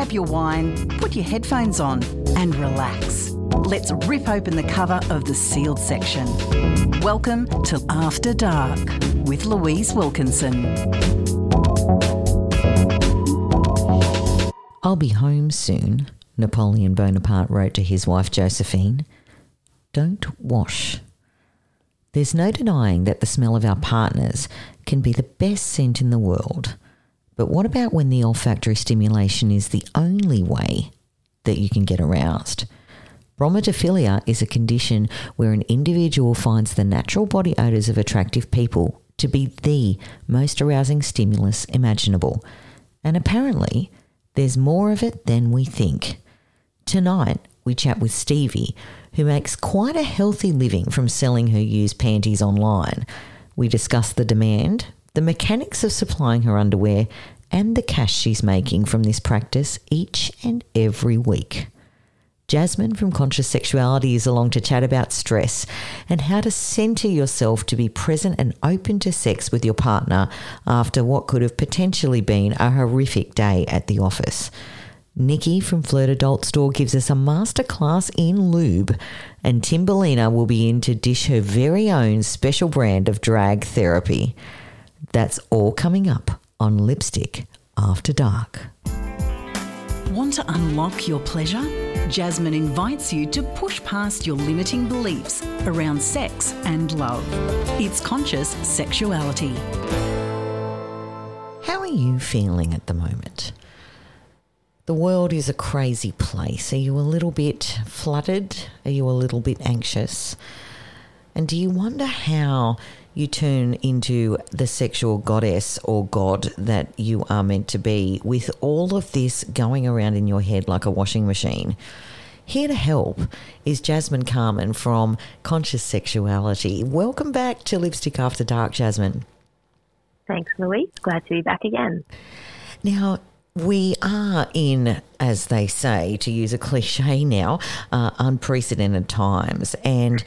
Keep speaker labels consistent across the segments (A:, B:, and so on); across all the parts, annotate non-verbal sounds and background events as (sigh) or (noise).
A: grab your wine, put your headphones on, and relax. Let's rip open the cover of the sealed section. Welcome to After Dark with Louise Wilkinson.
B: I'll be home soon, Napoleon Bonaparte wrote to his wife Josephine. Don't wash. There's no denying that the smell of our partners can be the best scent in the world. But what about when the olfactory stimulation is the only way that you can get aroused? Bromatophilia is a condition where an individual finds the natural body odours of attractive people to be the most arousing stimulus imaginable. And apparently, there's more of it than we think. Tonight, we chat with Stevie, who makes quite a healthy living from selling her used panties online. We discuss the demand, the mechanics of supplying her underwear, and the cash she's making from this practice each and every week. Jasmine from Conscious Sexuality is along to chat about stress and how to center yourself to be present and open to sex with your partner after what could have potentially been a horrific day at the office. Nikki from Flirt Adult Store gives us a masterclass in lube, and Timberlina will be in to dish her very own special brand of drag therapy. That's all coming up on Lipstick After Dark.
A: Want to unlock your pleasure? Jasmine invites you to push past your limiting beliefs around sex and love. It's conscious sexuality.
B: How are you feeling at the moment? The world is a crazy place. Are you a little bit flooded? Are you a little bit anxious? And do you wonder how you turn into the sexual goddess or god that you are meant to be with all of this going around in your head like a washing machine. Here to help is Jasmine Carmen from Conscious Sexuality. Welcome back to Lipstick After Dark, Jasmine.
C: Thanks, Louise. Glad to be back again.
B: Now, we are in, as they say, to use a cliche now, uh, unprecedented times. And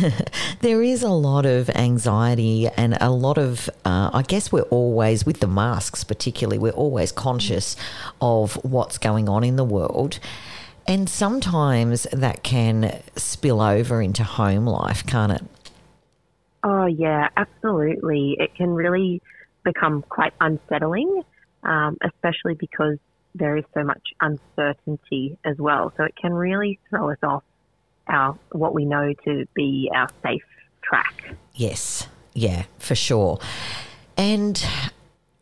B: (laughs) there is a lot of anxiety and a lot of, uh, I guess we're always, with the masks particularly, we're always conscious of what's going on in the world. And sometimes that can spill over into home life, can't it?
C: Oh, yeah, absolutely. It can really become quite unsettling um, especially because there is so much uncertainty as well. So it can really throw us off our what we know to be our safe track.
B: Yes, yeah, for sure. And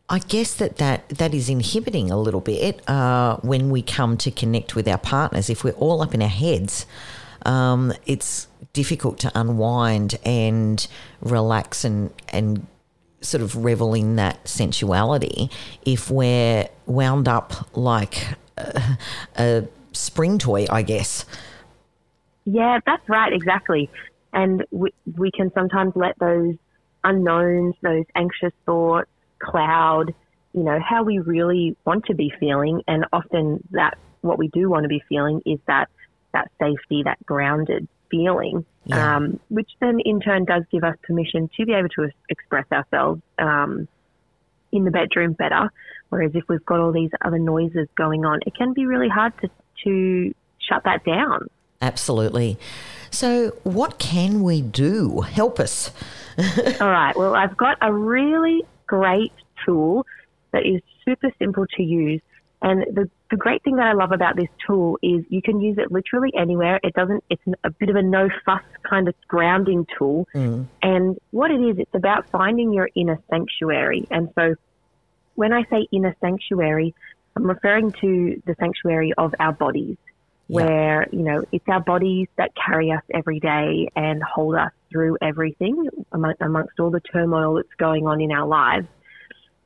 B: I guess that that, that is inhibiting a little bit uh, when we come to connect with our partners. If we're all up in our heads, um, it's difficult to unwind and relax and, and sort of revel in that sensuality if we're wound up like a, a spring toy, I guess.
C: Yeah, that's right, exactly. And we, we can sometimes let those unknowns, those anxious thoughts cloud, you know, how we really want to be feeling. And often that what we do want to be feeling is that, that safety, that grounded feeling yeah. um, which then in turn does give us permission to be able to express ourselves um, in the bedroom better. Whereas if we've got all these other noises going on, it can be really hard to, to shut that down.
B: Absolutely. So, what can we do? Help us. (laughs)
C: all right. Well, I've got a really great tool that is super simple to use and the, the great thing that I love about this tool is you can use it literally anywhere. It doesn't, it's a bit of a no fuss kind of grounding tool. Mm. And what it is, it's about finding your inner sanctuary. And so when I say inner sanctuary, I'm referring to the sanctuary of our bodies, yeah. where, you know, it's our bodies that carry us every day and hold us through everything amongst all the turmoil that's going on in our lives.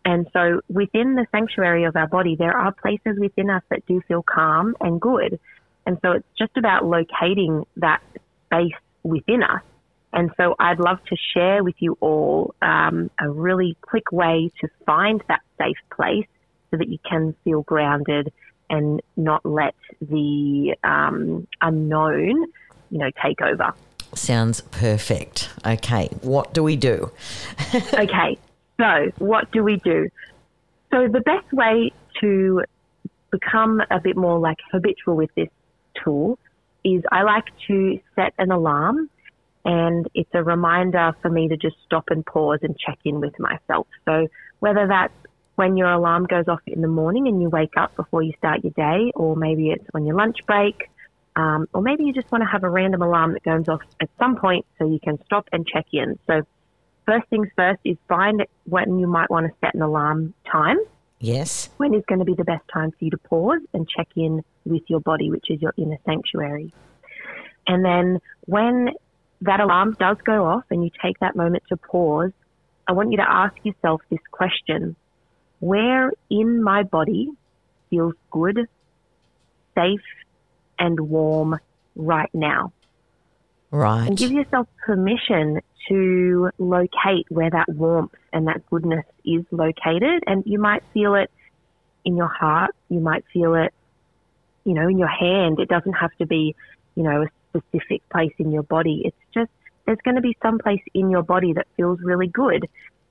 C: And so within the sanctuary of our body, there are places within us that do feel calm and good. And so it's just about locating that space within us. And so I'd love to share with you all um, a really quick way to find that safe place so that you can feel grounded and not let the um, unknown, you know, take over.
B: Sounds perfect. Okay, what do we do? (laughs)
C: okay, so, what do we do? So, the best way to become a bit more like habitual with this tool is I like to set an alarm and it's a reminder for me to just stop and pause and check in with myself. So whether that's when your alarm goes off in the morning and you wake up before you start your day, or maybe it's on your lunch break, um, or maybe you just want to have a random alarm that goes off at some point so you can stop and check in. So first things first is find when you might want to set an alarm time.
B: Yes.
C: When is going to be the best time for you to pause and check in with your body, which is your inner sanctuary. And then when that alarm does go off and you take that moment to pause, I want you to ask yourself this question Where in my body feels good, safe, and warm right now?
B: Right.
C: And give yourself permission to locate where that warmth and that goodness is located. And you might feel it in your heart, you might feel it, you know, in your hand. It doesn't have to be, you know, a specific place in your body. It's just there's going to be some place in your body that feels really good.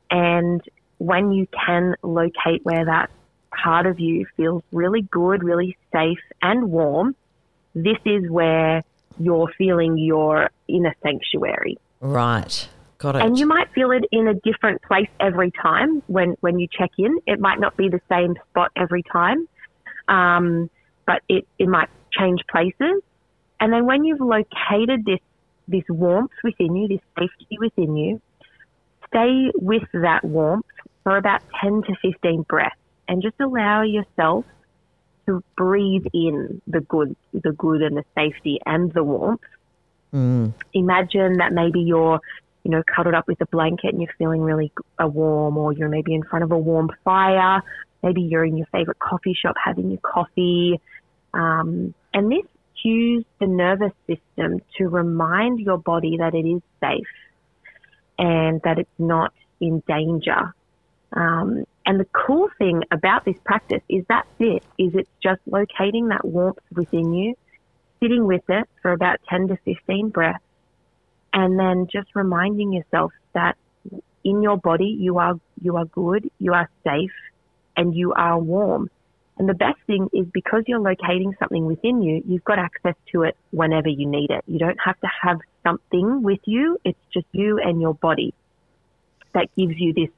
C: And when you can locate where that part of you feels really good, really safe and warm, this is where you're feeling your inner sanctuary.
B: Right. Got it.
C: And you might feel it in a different place every time when, when you check in. It might not be the same spot every time, um, but it, it might change places. And then when you've located this, this warmth within you, this safety within you, stay with that warmth for about 10 to 15 breaths and just allow yourself to breathe in the good, the good and the safety and the warmth.
B: Mm.
C: Imagine that maybe you're, you know, cuddled up with a blanket and you're feeling really warm, or you're maybe in front of a warm fire. Maybe you're in your favorite coffee shop having your coffee. Um, and this cues the nervous system to remind your body that it is safe and that it's not in danger. Um, and the cool thing about this practice is that's it, is it's just locating that warmth within you, sitting with it for about 10 to 15 breaths, and then just reminding yourself that in your body you are, you are good, you are safe, and you are warm. And the best thing is because you're locating something within you, you've got access to it whenever you need it. You don't have to have something with you. It's just you and your body that gives you this,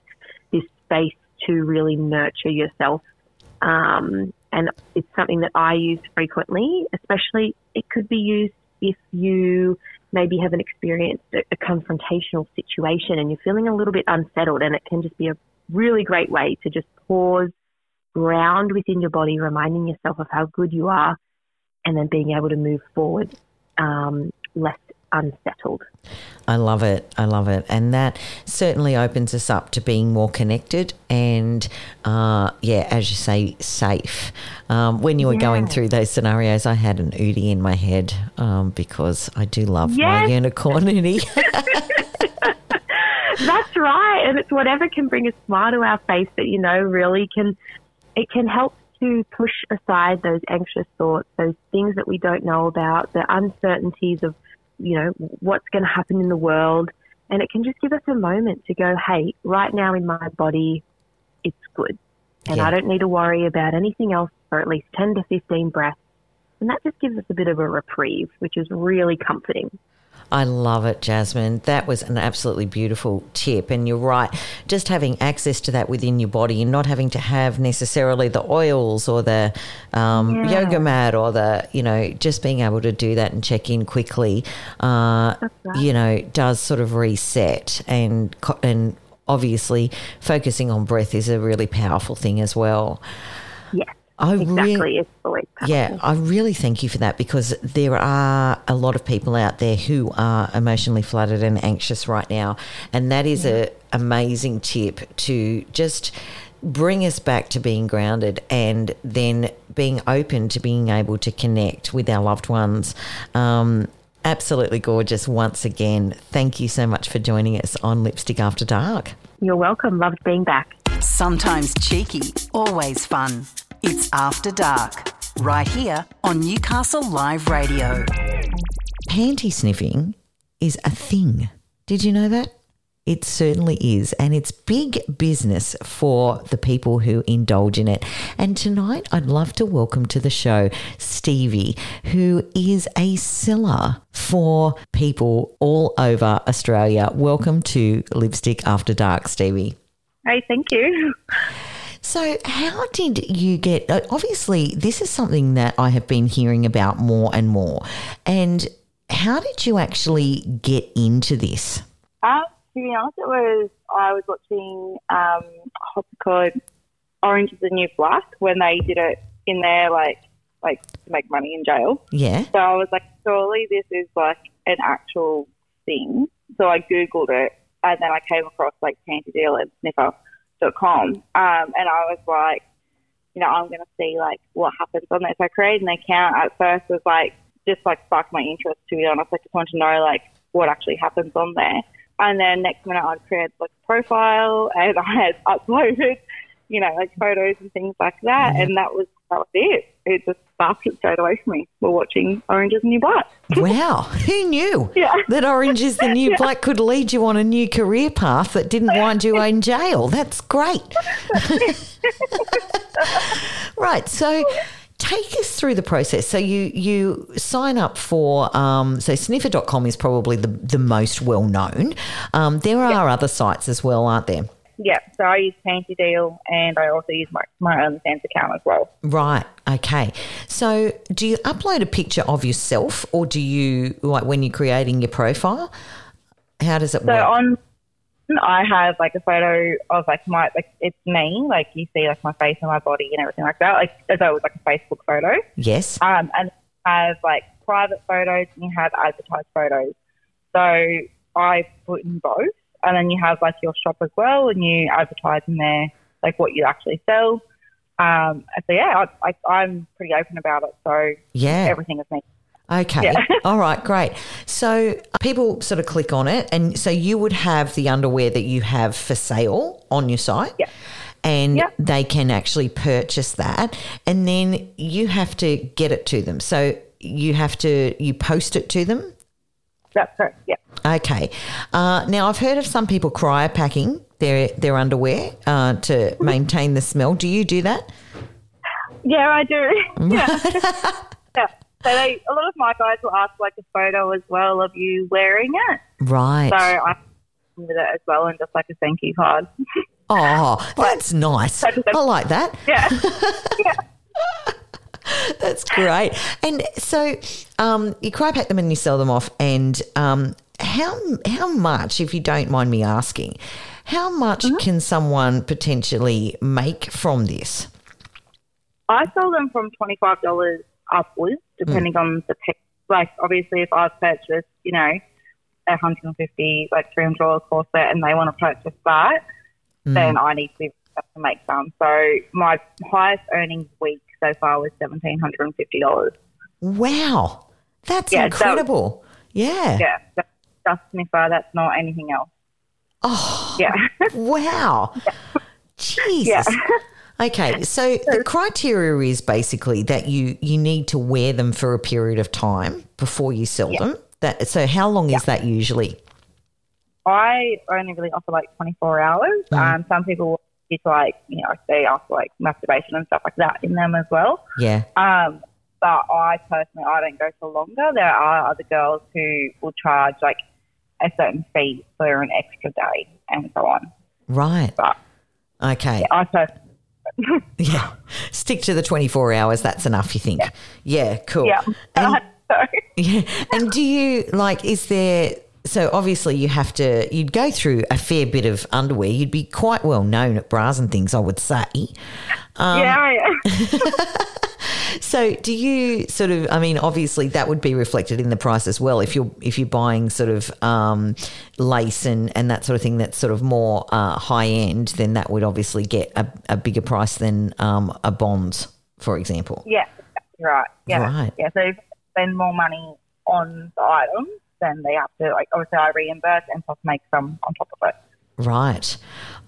C: this space to really nurture yourself. Um, and it's something that I use frequently, especially it could be used if you maybe haven't experienced a, a confrontational situation and you're feeling a little bit unsettled and it can just be a really great way to just pause ground within your body, reminding yourself of how good you are, and then being able to move forward um, less unsettled.
B: I love it. I love it. And that certainly opens us up to being more connected and, uh, yeah, as you say, safe. Um, when you were
C: Yeah.
B: going through those scenarios, I had an Udi in my head um, because I do love my unicorn (laughs) Udi.
C: That's right, and it's whatever can bring a smile to our face that you know really can. It can help to push aside those anxious thoughts, those things that we don't know about, the uncertainties of, you know, what's going to happen in the world, and it can just give us a moment to go, hey, right now in my body, it's good, and
B: Yeah.
C: I don't need to worry about anything else for at least ten to fifteen breaths, and that just gives us a bit of a reprieve, which is really comforting.
B: I love it, Jasmine. That was an absolutely beautiful tip. And you're right, just having access to that within your body and not having to have necessarily the oils or the um,
C: Yeah.
B: yoga mat or the, you know, just being able to do that and check in quickly, uh,
C: right.
B: you know, does sort of reset and, and obviously focusing on breath is a really powerful thing as well.
C: Yes,
B: I
C: exactly.
B: really,
C: it's always
B: yeah, I really thank you for that because there are a lot of people out there who are emotionally flooded and anxious right now, and that is a amazing tip to just bring us back to being grounded and then being open to being able to connect with our loved ones. Um, absolutely gorgeous once again. Thank you so much for joining us on Lipstick After Dark.
C: You're welcome. Loved being back.
A: Sometimes cheeky, always fun. It's After Dark, right here on Newcastle Live Radio.
B: Panty sniffing is a thing. Did you know that? It certainly is. And it's big business for the people who indulge in it. And tonight, I'd love to welcome to the show Stevie, who is a seller for people all over Australia. Welcome to Lipstick After Dark, Stevie.
C: Hey, thank you.
B: So, how did you get? Obviously, this is something that I have been hearing about more and more. And how did you actually get into this?
D: Uh, to be honest, it was I was watching um, what's Orange is the New Black when they did it in there, like like to make money in jail.
B: Yeah.
D: So I was like, surely this is like an actual thing. So I googled it, and then I came across like Panty Deal and Um, and I was like, you know, I'm going to see like what happens on there. So I created an account. At first, was like just like sparked my interest. To be honest, I just wanted to know like what actually happens on there. And then next minute, I'd created like a profile, and (laughs) I had uploaded, you know, like photos and things like that. And that was that was it. It just sparked it straight away from me. We're watching Orange is the New Black. (laughs)
B: Wow. Who knew
D: Yeah.
B: that Orange is the New (laughs) Black could lead you on a new career path that didn't (laughs) wind you in jail? That's great. right. So, take us through the process. So, you, you sign up for, um, so snifffr.com is probably the, the most well known. Um, there are other sites as well, aren't there?
D: Yeah, so I use Panty Deal and I also use my, my own OnlyFans account as well.
B: Right. Okay. So, do you upload a picture of yourself, or do you like when you're creating your profile? How does it
D: So
B: work?
D: So on, I have like a photo of like my, like it's me, like you see like my face and my body and everything like that, like as though it was like a Facebook photo.
B: yes.
D: Um, and I have like private photos and you have advertised photos. So I put in both. And then you have like your shop as well and you advertise in there like what you actually sell. Um, so yeah, I, I, I'm pretty open about it. So
B: Yeah.
D: everything is me.
B: Okay.
D: Yeah. (laughs)
B: All right. Great. So people sort of click on it, and so you would have the underwear that you have for sale on your site.
D: Yeah.
B: And
D: Yeah.
B: they can actually purchase that, and then you have to get it to them. So you have to you post it to them.
D: That's correct. Yeah.
B: Okay. Uh, now I've heard of some people cryopacking their their underwear uh, to maintain the smell. Do you do that?
D: Yeah, I do. (laughs) yeah. (laughs) yeah. So they, a lot of my guys will ask like a photo as well of you wearing it.
B: Right.
D: So I with it as well and just like a thank you card.
B: oh, (laughs) that's nice. I like that.
D: yeah. (laughs)
B: That's great. And so um, you cry pack them and you sell them off. And um, how how much, if you don't mind me asking, how much can someone potentially make from this?
D: I sell them from twenty five dollars upwards, depending on the pick. Like obviously, if I've purchased, you know, a hundred and fifty, like three hundred dollar corset, and they want to purchase that, then I need to to make some. So my highest earnings week so far was seventeen hundred and fifty dollars.
B: Wow, that's
D: Yeah, so-
B: incredible. yeah.
D: Yeah, that's just Snifffr. That's not anything else.
B: Oh,
D: Yeah,
B: wow. (laughs) Jesus.
D: yeah.
B: Okay, so the criteria is basically that you you need to wear them for a period of time before you sell them. That so how long is that usually?
D: I only really offer like 24 hours. Um, some people it's like, you know, they offer like masturbation and stuff like that in them as well.
B: Yeah.
D: Um, but I personally, I don't go for longer. There are other girls who will charge like a certain fee for an extra day and so on.
B: Right.
D: But
B: Okay.
D: I personally, (laughs)
B: Yeah. Stick to the 24 hours. That's enough, you think? Yeah, cool.
D: yeah.
B: And, (laughs)
D: so, (laughs)
B: yeah. And do you, like, is there, so obviously you have to, you'd go through a fair bit of underwear. You'd be quite well known at Bras N Things, I would say. Um,
D: yeah. (laughs)
B: So do you sort of, I mean, obviously that would be reflected in the price as well. If you're, if you're buying sort of um, lace and, and that sort of thing that's sort of more uh, high end, then that would obviously get a, a bigger price than um, a bonds, for example.
D: Yeah, right. Yeah,
B: Right.
D: yeah. So they spend more money on the items, then they have to like obviously I reimburse and plus make some on top of it.
B: Right.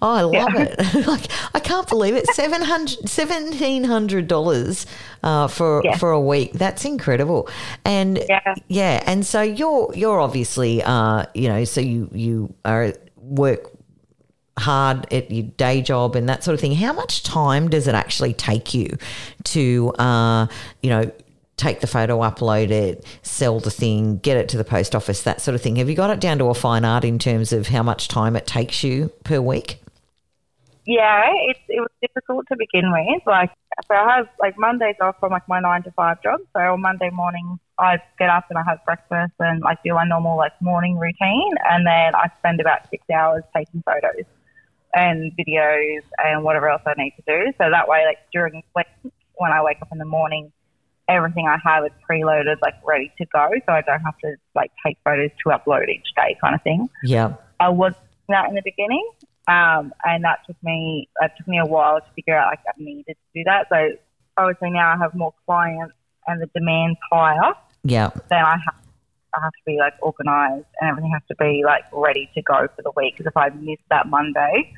B: Oh, I love
D: Yeah.
B: it. (laughs) like I can't believe it. Seven hundred, seventeen hundred dollars uh, for
D: Yeah.
B: for a week. That's incredible. And
D: Yeah.
B: yeah, and so you're you're obviously uh, you know, so you you are work hard at your day job and that sort of thing, how much time does it actually take you to, uh, you know, take the photo, upload it, sell the thing, get it to the post office, that sort of thing? Have you got it down to a fine art in terms of how much time it takes you per week?
D: Yeah, it, it was difficult to begin with. Like, so I have like Mondays off from like my nine to five job. So on Monday morning, I get up and I have breakfast and like do my normal like morning routine, and then I spend about six hours taking photos and videos and whatever else I need to do. So that way, like during week, when I wake up in the morning, everything I have is preloaded, like ready to go. So I don't have to like take photos to upload each day, kind of thing.
B: Yeah.
D: I was that in the beginning, um, and that took me that took me a while to figure out like I needed to do that. So obviously now I have more clients and the demand's higher.
B: Yeah.
D: Then I have I have to be like organised and everything has to be like ready to go for the week. Because if I miss that Monday,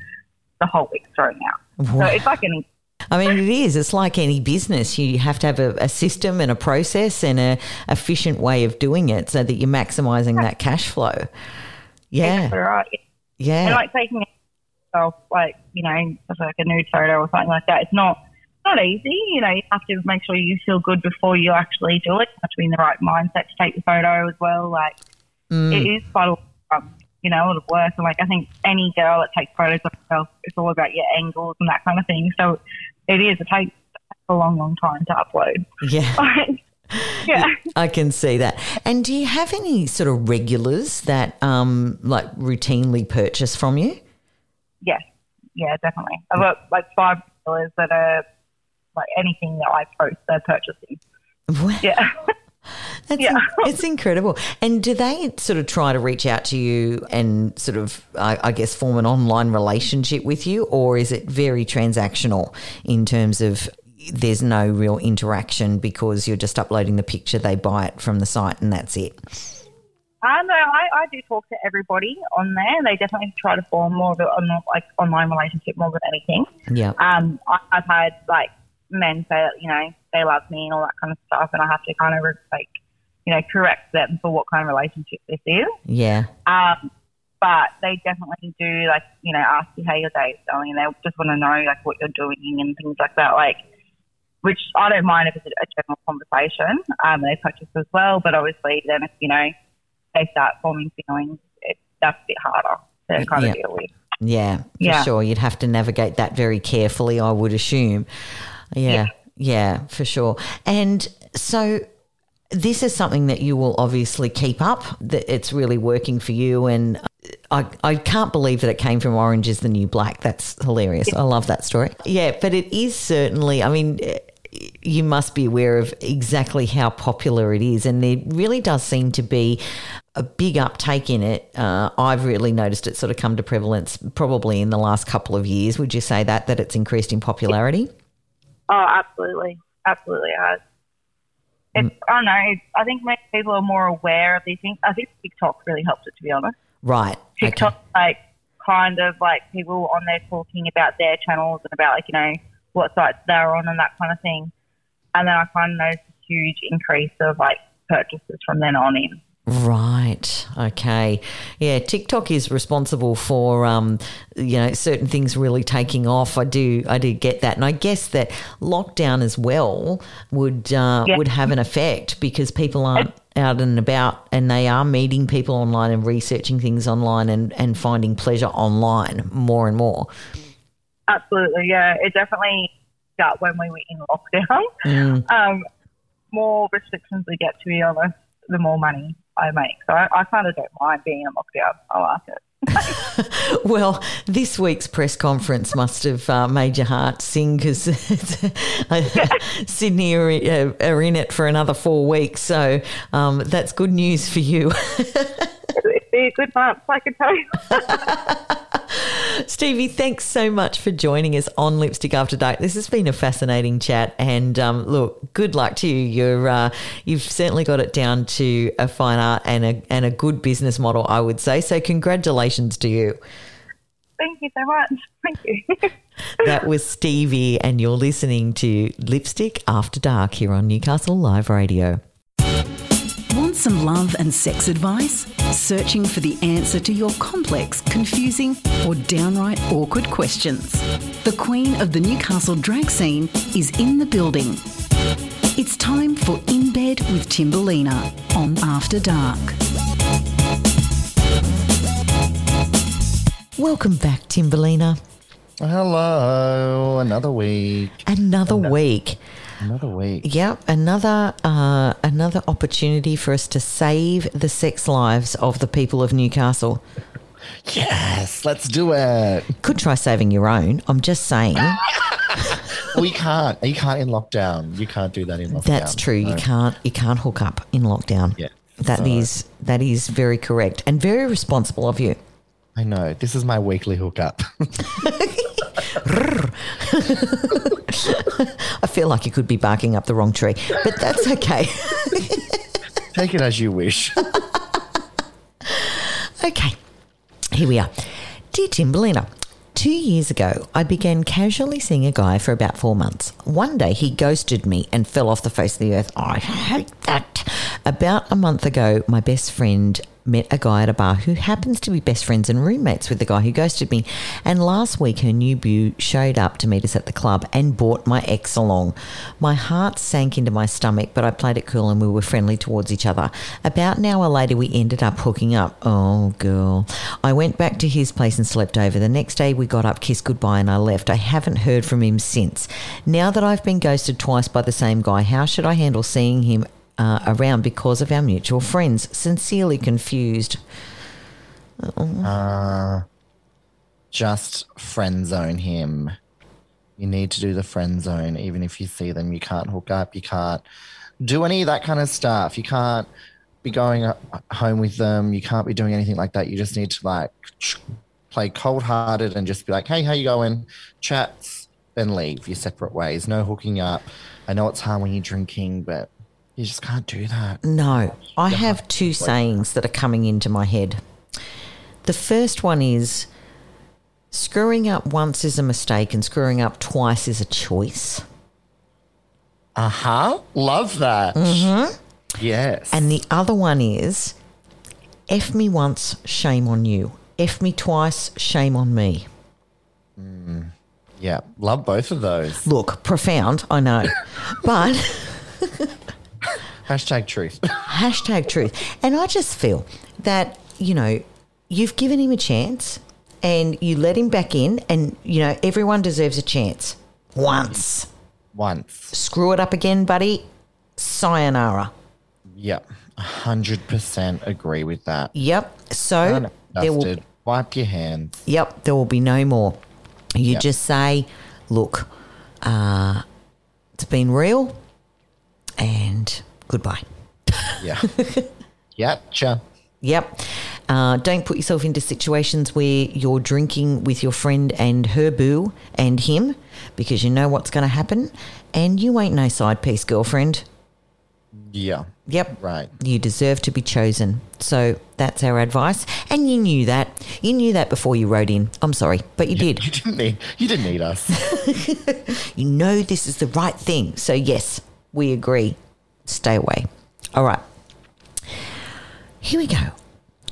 D: the whole week's thrown out. So it's like any
B: I mean, it is. It's like any business. You have to have a, a system and a process and a efficient way of doing it so that you're maximising that cash flow. Yeah.
D: Exactly right.
B: Yeah.
D: And like taking yourself, like you know, like a nude photo or something like that. It's not not easy. You know, you have to make sure you feel good before you actually do it. You have to be in the right mindset to take the photo as well. Like
B: Mm.
D: it is quite a um, you know a lot of work. And like I think any girl that takes photos of herself, it's all about your angles and that kind of thing. So it is. It takes a long, long time to upload.
B: yeah. (laughs)
D: yeah.
B: I can see that. And do you have any sort of regulars that um like routinely purchase from you?
D: Yes. Yeah, definitely. I've got like five sellers that are like anything that I post, they're purchasing. Yeah. (laughs)
B: That's
D: Yeah.
B: it's incredible. And do they sort of try to reach out to you and sort of, I, I guess, form an online relationship with you, or is it very transactional in terms of there's no real interaction because you're just uploading the picture, they buy it from the site, and that's it?
D: I know I, I do talk to everybody on there. They definitely try to form more of a like online relationship more than anything.
B: Yeah.
D: Um, I, I've had like men say that you know they love me and all that kind of stuff, and I have to kind of like you know correct them for what kind of relationship this is.
B: Yeah.
D: Um, but they definitely do like you know ask you how your day is going, and they just want to know like what you're doing and things like that. Like, which I don't mind if it's a, general conversation. Um, they touch us as well, but obviously then if you know they start forming feelings, it, that's a bit harder to kind
B: Yeah.
D: of deal with.
B: Yeah, for
D: Yeah.
B: sure. You'd have to navigate that very carefully, I would assume. Yeah, yeah, for sure. And so this is something that you will obviously keep up, that it's really working for you. And I, I can't believe that it came from Orange is the New Black. That's hilarious. I love that story. Yeah, but it is certainly, I mean, you must be aware of exactly how popular it is. And there really does seem to be a big uptake in it. Uh, I've really noticed it sort of come to prevalence probably in the last couple of years. Would you say that, that it's increased in popularity?
D: Oh, absolutely, absolutely has. It's, mm. I don't know. I think most people are more aware of these things. I think TikTok really helped it, to be honest.
B: Right.
D: TikTok, like, kind of like people on there talking about their channels and about like you know what sites they're on and that kind of thing. And then I kind of noticed a huge increase of like purchases from then on in.
B: Right. Okay. Yeah. TikTok is responsible for, um, you know, certain things really taking off. I do. I do get that, and I guess that lockdown as well would uh,
D: Yeah.
B: would have an effect because people aren't out and about, and they are meeting people online and researching things online and and finding pleasure online more and more.
D: Absolutely, yeah. It definitely got when we were in lockdown.
B: Mm.
D: Um, more restrictions we get, to be honest, the more money So I, I kind of don't mind being in lockdown. I like it. (laughs)
B: Well, this week's press conference must have uh, made your heart sing because (laughs) Sydney are, uh, are in it for another four weeks. So um, that's good news for you. (laughs)
D: be a good month, I can tell you. (laughs)
B: Stevie, thanks so much for joining us on Lipstick After Dark. This has been a fascinating chat, and um, look, good luck to you. You're uh, you've certainly got it down to a fine art and a and a good business model, I would say. So, congratulations to you.
D: Thank you so much. Thank you. (laughs)
B: That was Stevie, and you're listening to Lipstick After Dark here on Newcastle Live Radio.
A: Want some love and sex advice? Searching for the answer to your complex, confusing, or downright awkward questions? The queen of the Newcastle drag scene is in the building. It's time for In Bed with Timberlina on After Dark.
B: Welcome back, Timberlina.
E: Hello, another week.
B: Another week.
E: Another week.
B: Yep, another uh, another opportunity for us to save the sex lives of the people of Newcastle.
E: Yes, let's do it.
B: Could try saving your own. I'm just saying.
E: We can't. You can't in lockdown. You can't do that in lockdown.
B: That's true. You can't you can't hook up in lockdown.
E: Yeah.
B: That
E: So-
B: is that is very correct and very responsible of you.
E: I know. This is my weekly hookup. (laughs) (laughs)
B: I feel like you could be barking up the wrong tree, but that's okay. (laughs)
E: Take it as you wish.
B: Okay, here we are. Dear Timberlina, two years ago, I began casually seeing a guy for about four months. One day, he ghosted me and fell off the face of the earth. I hate that. About a month ago, my best friend met a guy at a bar who happens to be best friends and roommates with the guy who ghosted me. And last week, her new beau showed up to meet us at the club and brought my ex along. My heart sank into my stomach, but I played it cool and we were friendly towards each other. About an hour later, we ended up hooking up. Oh, girl. I went back to his place and slept over. The next day, we got up, kissed goodbye, and I left. I haven't heard from him since. Now that I've been ghosted twice by the same guy, how should I handle seeing him? Uh, around because of our mutual friends. Sincerely confused.
E: Just friend zone him. You need to do the friend zone. Even if you see them, you can't hook up. You can't do any of that kind of stuff. You can't be going home with them. You can't be doing anything like that. You just need to like play cold hearted and just be like, hey, how you going? Chats, then leave. Your separate ways. No hooking up. I know it's hard when you're drinking, but you just can't do that.
B: No, I have two sayings that are coming into my head. The first one is screwing up once is a mistake and screwing up twice is a choice.
E: Uh huh. Love that. Mm-hmm. Yes.
B: And the other one is F me once, shame on you. F me twice, shame on me.
E: yeah, love both of those.
B: Look, profound, I know. (laughs) but (laughs)
E: Hashtag truth. (laughs)
B: hashtag truth. And I just feel that, you know, you've given him a chance and you let him back in, and, you know, everyone deserves a chance once.
E: Once.
B: Screw it up again, buddy. Sayonara.
E: Yep. 100% agree with that.
B: Yep. So there will.
E: Wipe your hands.
B: yep, there will be no more. You
E: Yep.
B: just say, look, uh, it's been real, and goodbye.
E: Yeah. (laughs) Yatcha.
B: Yep. Uh, don't put yourself into situations where you're drinking with your friend and her boo and him because you know what's going to happen and you ain't no side piece, girlfriend.
E: Yeah.
B: Yep.
E: Right.
B: You deserve to be chosen. So that's our advice. And you knew that. You knew that before you wrote in. I'm sorry, but you did.
E: You didn't need you didn't need us. (laughs)
B: You know this is the right thing. So, yes, we agree. Stay away. All right. Here we go.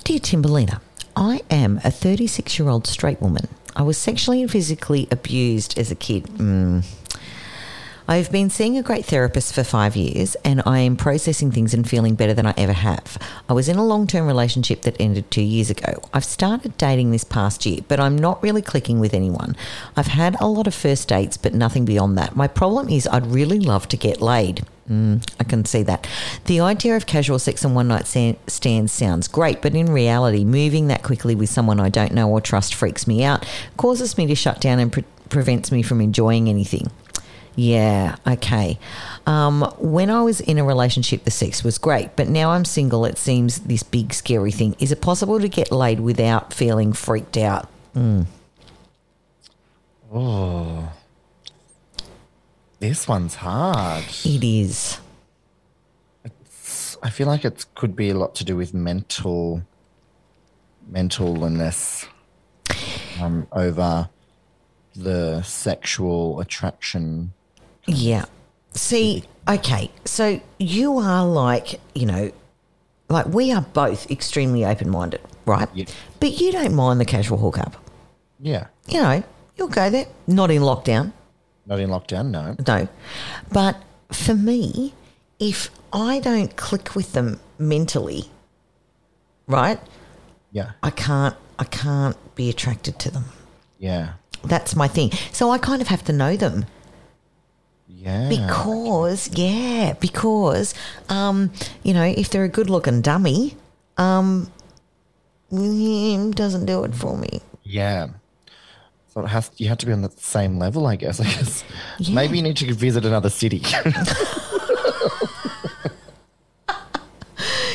B: Dear Timberlina, I am a 36 year old straight woman. I was sexually and physically abused as a kid. Mm. I've been seeing a great therapist for five years and I am processing things and feeling better than I ever have. I was in a long term relationship that ended two years ago. I've started dating this past year, but I'm not really clicking with anyone. I've had a lot of first dates, but nothing beyond that. My problem is I'd really love to get laid. Mm, I can see that. The idea of casual sex and one night stands sounds great, but in reality, moving that quickly with someone I don't know or trust freaks me out, causes me to shut down and pre- prevents me from enjoying anything. Yeah, okay. Um, when I was in a relationship, the sex was great, but now I'm single. It seems this big, scary thing. Is it possible to get laid without feeling freaked out?
E: This one's hard.
B: It is.
E: I feel like it could be a lot to do with mental mentalness um, over the sexual attraction.
B: Yeah. See, okay, so you are like, you know, like we are both extremely open minded, right?
E: Yeah.
B: But you don't mind the casual hookup.
E: Yeah.
B: You know, you'll go there, not in lockdown,
E: Not in lockdown, no.
B: no. But for me, if I don't click with them mentally, right,
E: Yeah.
B: I can't I can't be attracted to them.
E: Yeah.
B: That's my thing. So I kind of have to know them
E: Yeah.
B: because yeah, because um, you know, if they're a good looking dummy, um doesn't do it for me.
E: Yeah. So it has you have to be on the same level, I guess. I guess
B: Yeah.
E: maybe you need to visit another city. (laughs)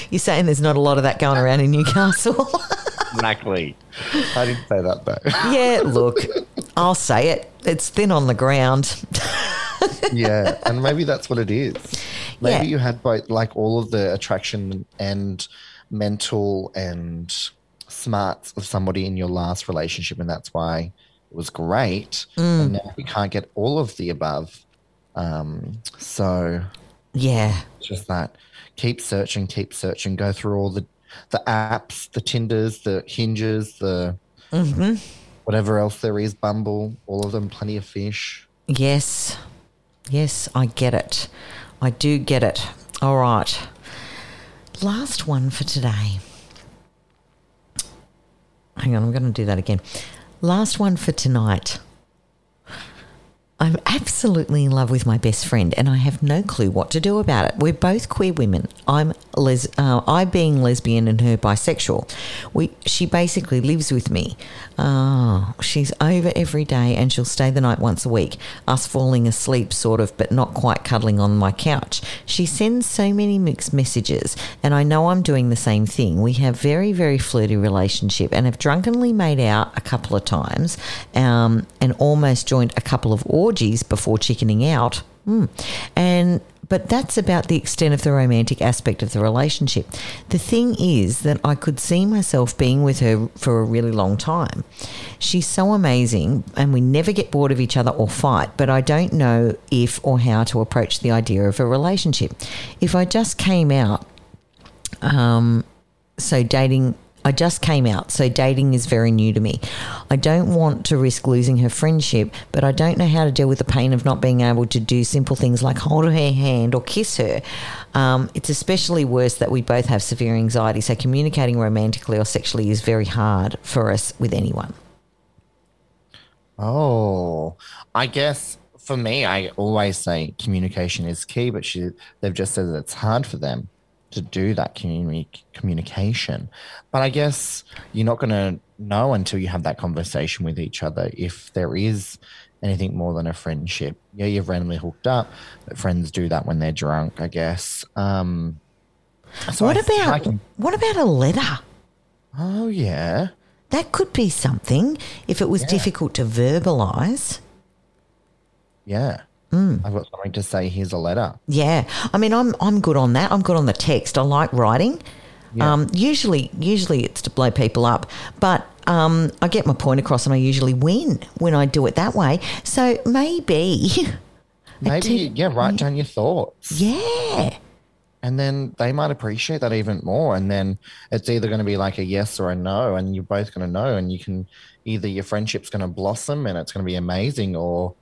B: You're saying there's not a lot of that going around in Newcastle. (laughs)
E: exactly. I didn't say that though.
B: yeah, look, I'll say it. It's thin on the ground. (laughs)
E: yeah, and maybe that's what it is. Maybe
B: Yeah.
E: you had both, like all of the attraction and mental and smarts of somebody in your last relationship, and that's why it was great.
B: Mm.
E: And now you can't get all of the above. Um, so
B: Yeah.
E: just that keep searching, keep searching, go through all the the apps, the Tinders, the Hinges, the
B: Mm-hmm.
E: whatever else there is, Bumble, all of them, plenty of fish.
B: Yes. Yes, I get it. I do get it. All right. Last one for today. Hang on, I'm going to do that again. Last one for tonight. I'm absolutely in love with my best friend, and I have no clue what to do about it. We're both queer women. I'm les- uh, I being lesbian and her bisexual. We she basically lives with me. Oh, she's over every day, and she'll stay the night once a week. Us falling asleep, sort of, but not quite cuddling on my couch. She sends so many mixed messages, and I know I'm doing the same thing. We have very very flirty relationship, and have drunkenly made out a couple of times, um, and almost joined a couple of orgies before chickening out. Mm. And but that's about the extent of the romantic aspect of the relationship. The thing is that I could see myself being with her for a really long time. She's so amazing, and we never get bored of each other or fight, but I don't know if or how to approach the idea of a relationship. If I just came out, um, so dating I just came out, so dating is very new to me. I don't want to risk losing her friendship, but I don't know how to deal with the pain of not being able to do simple things like hold her hand or kiss her. Um, it's especially worse that we both have severe anxiety, so communicating romantically or sexually is very hard for us with anyone.
E: Oh, I guess for me, I always say communication is key, but she, they've just said that it's hard for them to do that communi- communication. But I guess you're not going to know until you have that conversation with each other if there is anything more than a friendship. Yeah, you've randomly hooked up, but friends do that when they're drunk, I guess. Um, so
B: what
E: I think I
B: about
E: can-
B: what about a letter?
E: oh, yeah.
B: That could be something if it was
E: Yeah.
B: difficult to verbalize.
E: Yeah.
B: Hmm.
E: I've got something to say. Here's a letter.
B: Yeah, I mean, I'm I'm good on that. I'm good on the text. I like writing.
E: Yeah.
B: Um, usually, usually it's to blow people up, but um, I get my point across, and I usually win when I do it that way. So maybe, (laughs)
E: Maybe,
B: te-
E: yeah, write down your thoughts.
B: yeah,
E: and then they might appreciate that even more and then it's either going to be like a yes or a no and you're both going to know and you can either your friendship's going to blossom and it's going to be amazing or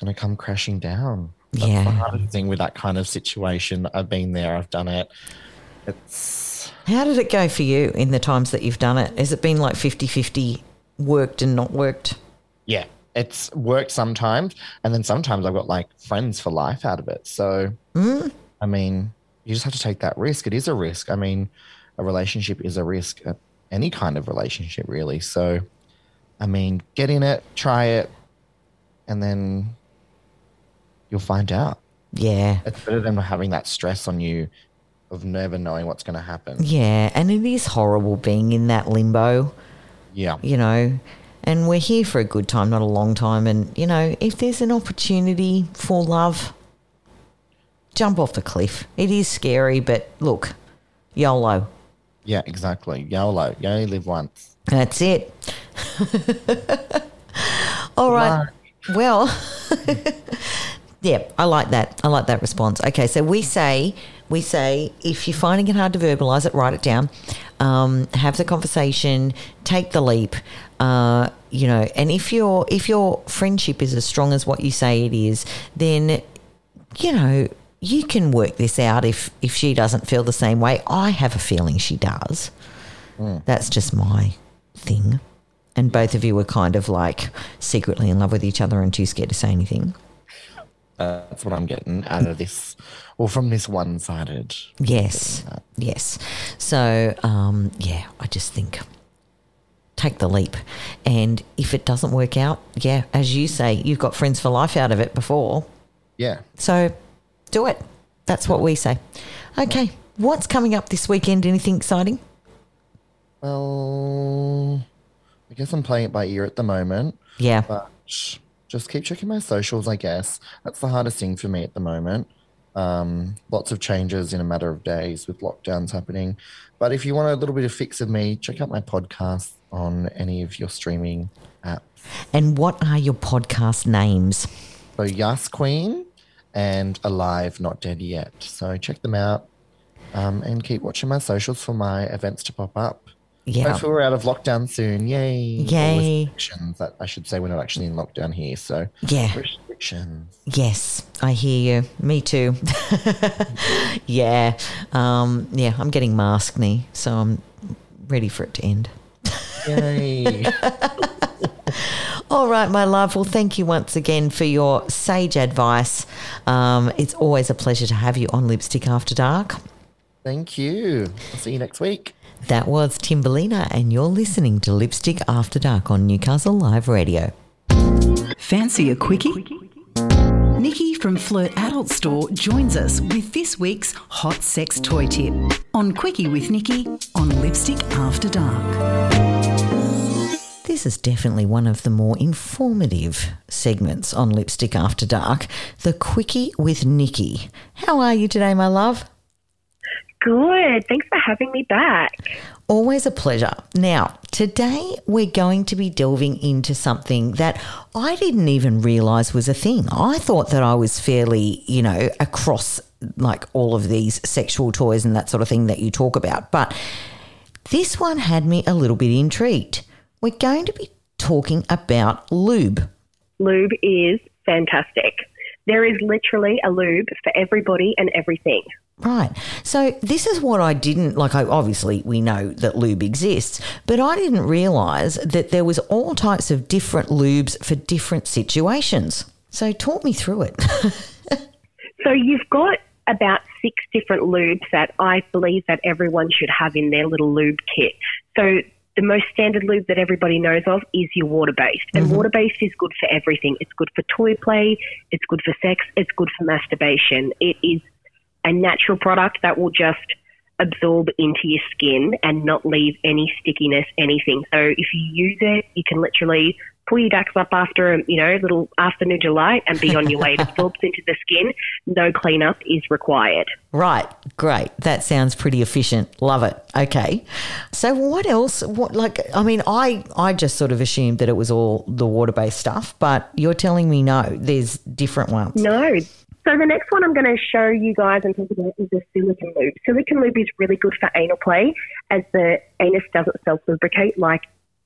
E: going to come crashing down. That's
B: Yeah.
E: the hardest thing with that kind of situation. I've been there i've done it. It's
B: How did it go for you in the times that you've done it? Has it been like 50-50 worked and not worked?
E: yeah it's worked sometimes and then sometimes i've got like friends for life out of it. So mm. i mean you just have to take that risk. It is a risk. I mean a relationship is a risk any kind of relationship really. So i mean get in it try it and then you'll find out
B: Yeah,
E: it's better than having that stress on you of never knowing what's going to happen
B: yeah, and it is horrible being in that limbo.
E: yeah
B: you know, and we're here for a good time, not a long time. And, you know, if there's an opportunity for love, jump off the cliff. It is scary, but look, YOLO.
E: yeah exactly YOLO you only live once
B: That's it. (laughs) All right. Well, (laughs) yeah, I like that. I like that response. Okay, so we say we say if you're finding it hard to verbalize it, write it down, um, have the conversation, take the leap. Uh, you know, and if your if your friendship is as strong as what you say it is, then you know you can work this out. If if she doesn't feel the same way, I have a feeling she does. That's just my thing. And both of you were kind of like secretly in love with each other and too scared to say anything.
E: Uh, that's what I'm getting out of this, or from this one-sided.
B: Yes, yes. So, um, yeah, I just think take the leap. And if it doesn't work out, yeah, as you say, you've got friends for life out of it before.
E: Yeah.
B: So do it. That's what we say. Okay, what's coming up this weekend? Anything exciting?
E: Well, I guess I'm playing it by ear at the moment,
B: Yeah.
E: but just keep checking my socials. I guess that's the hardest thing for me at the moment. Um, lots of changes in a matter of days with lockdowns happening. But if you want a little bit of fix of me, check out my podcast on any of your streaming apps.
B: And what are your podcast names?
E: So Yas Queen and Alive Not Dead Yet. So check them out um, and keep watching my socials for my events to pop up.
B: Yeah.
E: Hopefully we're out of lockdown soon. Yay.
B: Yay.
E: Restrictions. That I should say we're not actually in lockdown here. So
B: Yeah.
E: restrictions.
B: Yes, I hear you. Me too. (laughs) yeah. Um, yeah, I'm getting masked knee, so I'm ready for it to end.
E: Yay. (laughs)
B: All right, my love. Well, thank you once again for your sage advice. Um, it's always a pleasure to have you on Lipstick After Dark.
E: Thank you. I'll see you next week.
B: That was Timberlina, and you're listening to Lipstick After Dark on Newcastle Live Radio.
A: Fancy a quickie? Nikki from Flirt Adult Store joins us with this week's hot sex toy tip on Quickie with Nikki on Lipstick After Dark.
B: This is definitely one of the more informative segments on Lipstick After Dark, the Quickie with Nikki. How are you today, my love?
F: Good. Thanks for having me back.
B: Always a pleasure. Now, today we're going to be delving into something that I didn't even realize was a thing. I thought that I was fairly, you know, across like all of these sexual toys and that sort of thing that you talk about. But this one had me a little bit intrigued. We're going to be talking about lube.
F: Lube is fantastic. There is literally a lube for everybody and everything.
B: Right. So this is what I didn't like. I obviously we know that lube exists, but I didn't realize that there was all types of different lubes for different situations. So talk me through it. (laughs)
F: So you've got about six different lubes that I believe that everyone should have in their little lube kit. So the most standard lube that everybody knows of is your water based. And mm-hmm. water based is good for everything. It's good for toy play, it's good for sex, it's good for masturbation. It is a natural product that will just absorb into your skin and not leave any stickiness, anything. So if you use it, you can literally pull your ducks up after a you know little afternoon delight and be on your way. It (laughs) absorbs into the skin. No cleanup is required.
B: right. Great. That sounds pretty efficient. Love it. Okay. So what else? What like I mean, I I just sort of assumed that it was all the water-based stuff, but you're telling me no, there's different ones.
F: No. So the next one I'm going to show you guys and talk about is the silicon lube. Silicon lube is really good for anal play as the anus doesn't self-lubricate like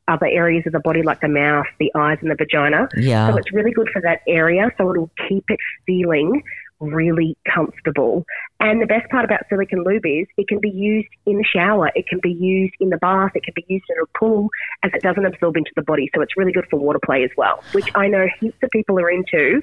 F: other areas of the body like the mouth, the eyes and the vagina.
B: Yeah.
F: So it's really good for that area. So it'll keep it feeling really comfortable. And the best part about silicon lube is it can be used in the shower, it can be used in the bath, it can be used in a pool as it doesn't absorb into the body. So it's really good for water play as well, which I know heaps of people are into.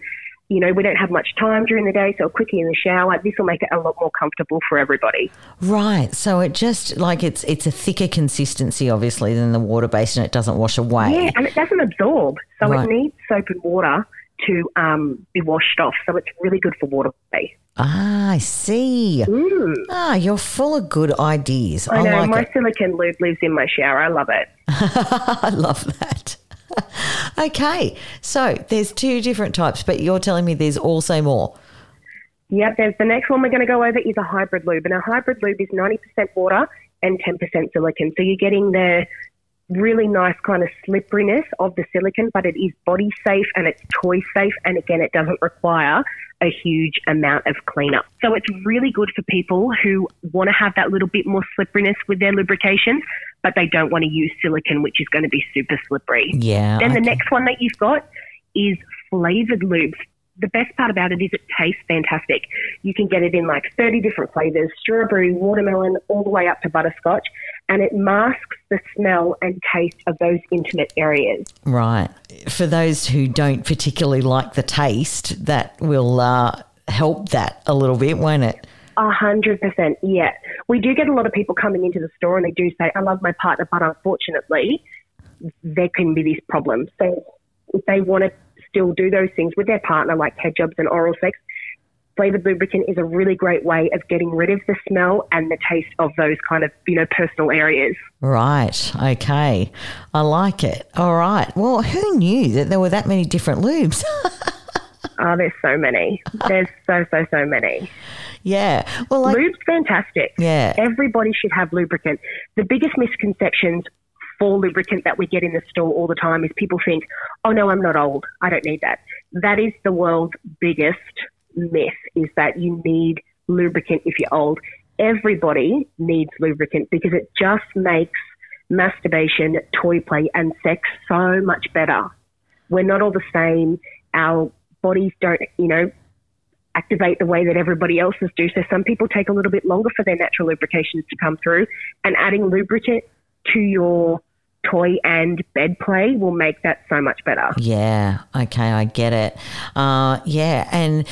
F: You know, we don't have much time during the day, so a quickie in the shower. This will make it a lot more comfortable for everybody.
B: Right. So it just like it's it's a thicker consistency obviously than the water based and it doesn't wash away.
F: Yeah, and it doesn't absorb, so
B: Right.
F: it needs soap and water to um, be washed off. So it's really good for water play.
B: Ah, I see.
F: Mm.
B: Ah, you're full of good ideas. I,
F: I know
B: like
F: my
B: it.
F: silicon lube lives in my shower. I love it. (laughs)
B: I love that. Okay. So there's two different types, but you're telling me there's also more.
F: Yep, there's the next one we're going to go over is a hybrid lube. And a hybrid lube is 90% water and 10% silicon. So you're getting the really nice kind of slipperiness of the silicon, but it is body safe and it's toy safe. And again, it doesn't require a huge amount of cleanup. So it's really good for people who want to have that little bit more slipperiness with their lubrication, but they don't want to use silicone, which is going to be super slippery.
B: Yeah.
F: Then the next one that you've got is flavored lubes. The best part about it is it tastes fantastic. You can get it in like 30 different flavors strawberry, watermelon, all the way up to butterscotch. And it masks the smell and taste of those intimate areas.
B: Right. For those who don't particularly like the taste, that will uh, help that a little bit, won't it?
F: A hundred percent, yeah. We do get a lot of people coming into the store and they do say, I love my partner, but unfortunately, there can be this problem. So if they want to still do those things with their partner, like head jobs and oral sex, flavored lubricant is a really great way of getting rid of the smell and the taste of those kind of, you know, personal areas.
B: Right. Okay. I like it. All right. Well, who knew that there were that many different lubes? (laughs)
F: Oh, there's so many. There's so, so, so many.
B: Yeah. Well, like,
F: Lube's fantastic.
B: Yeah.
F: Everybody should have lubricant. The biggest misconceptions for lubricant that we get in the store all the time is people think, oh no, I'm not old. I don't need that. That is the world's biggest myth is that you need lubricant if you're old. Everybody needs lubricant because it just makes masturbation, toy play, and sex so much better. We're not all the same. Our bodies don't, you know, activate the way that everybody else's do. So some people take a little bit longer for their natural lubrications to come through, and adding lubricant to your toy and bed play will make that so much better.
B: Yeah. Okay. I get it. Uh, yeah. And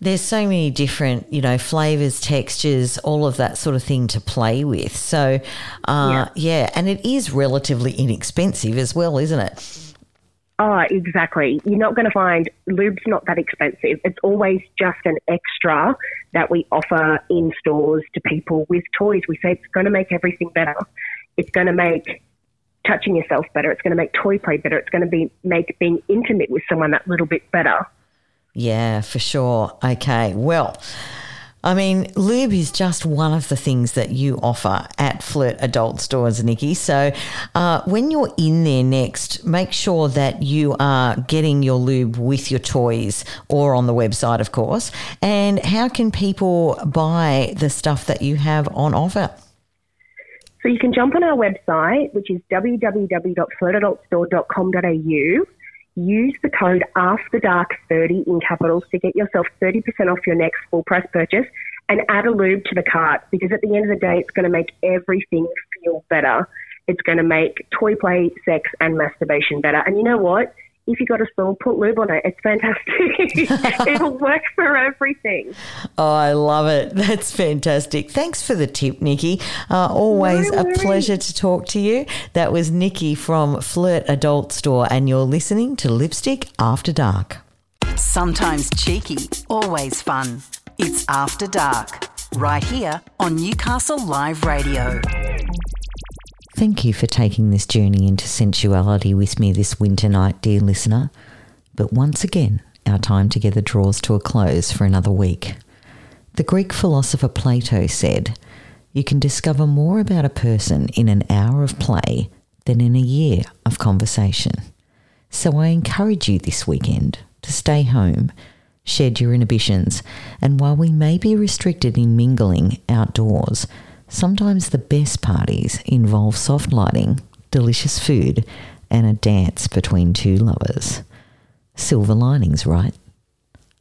B: there's so many different, you know, flavors, textures, all of that sort of thing to play with. So, uh, yeah. And it is relatively inexpensive as well, isn't it?
F: Oh, exactly. You're not going to find lube's not that expensive. It's always just an extra that we offer in stores to people with toys. We say it's going to make everything better. It's going to make touching yourself better. It's going to make toy play better. It's going to be make being intimate with someone that little bit better.
B: Yeah, for sure. Okay. Well, I mean, lube is just one of the things that you offer at Flirt Adult Stores, Nikki. So uh, when you're in there next, make sure that you are getting your lube with your toys or on the website, of course. And how can people buy the stuff that you have on offer?
F: So you can jump on our website, which is www.flirtadultstore.com.au. Use the code AFTERDARK30 in capitals to get yourself 30% off your next full price purchase and add a lube to the cart because at the end of the day, it's going to make everything feel better. It's going to make toy play, sex, and masturbation better. And you know what? If you got a spill, put lube on it. It's fantastic. (laughs) It'll work for everything.
B: Oh, I love it. (laughs) That's fantastic. Thanks for the tip, Nikki. Uh, always
F: No
B: a pleasure to talk to you. That was Nikki from Flirt Adult Store, and you're listening to Lipstick After Dark.
A: Sometimes cheeky, always fun. It's After Dark, right here on Newcastle Live Radio.
B: Thank you for taking this journey into sensuality with me this winter night, dear listener. But once again, our time together draws to a close for another week. The Greek philosopher Plato said, You can discover more about a person in an hour of play than in a year of conversation. So I encourage you this weekend to stay home, shed your inhibitions, and while we may be restricted in mingling outdoors, sometimes the best parties involve soft lighting, delicious food, and a dance between two lovers. Silver linings, right?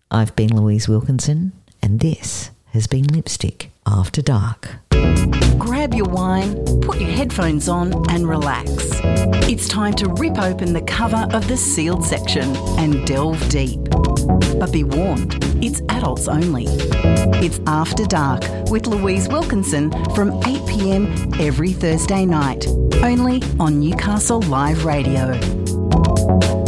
B: I've been Louise Wilkinson, and this has been Lipstick After Dark.
A: Grab your wine, put your headphones on, and relax. It's time to rip open the cover of the sealed section and delve deep. But be warned, it's adults only. It's After Dark with Louise Wilkinson from 8 pm every Thursday night, only on Newcastle Live Radio.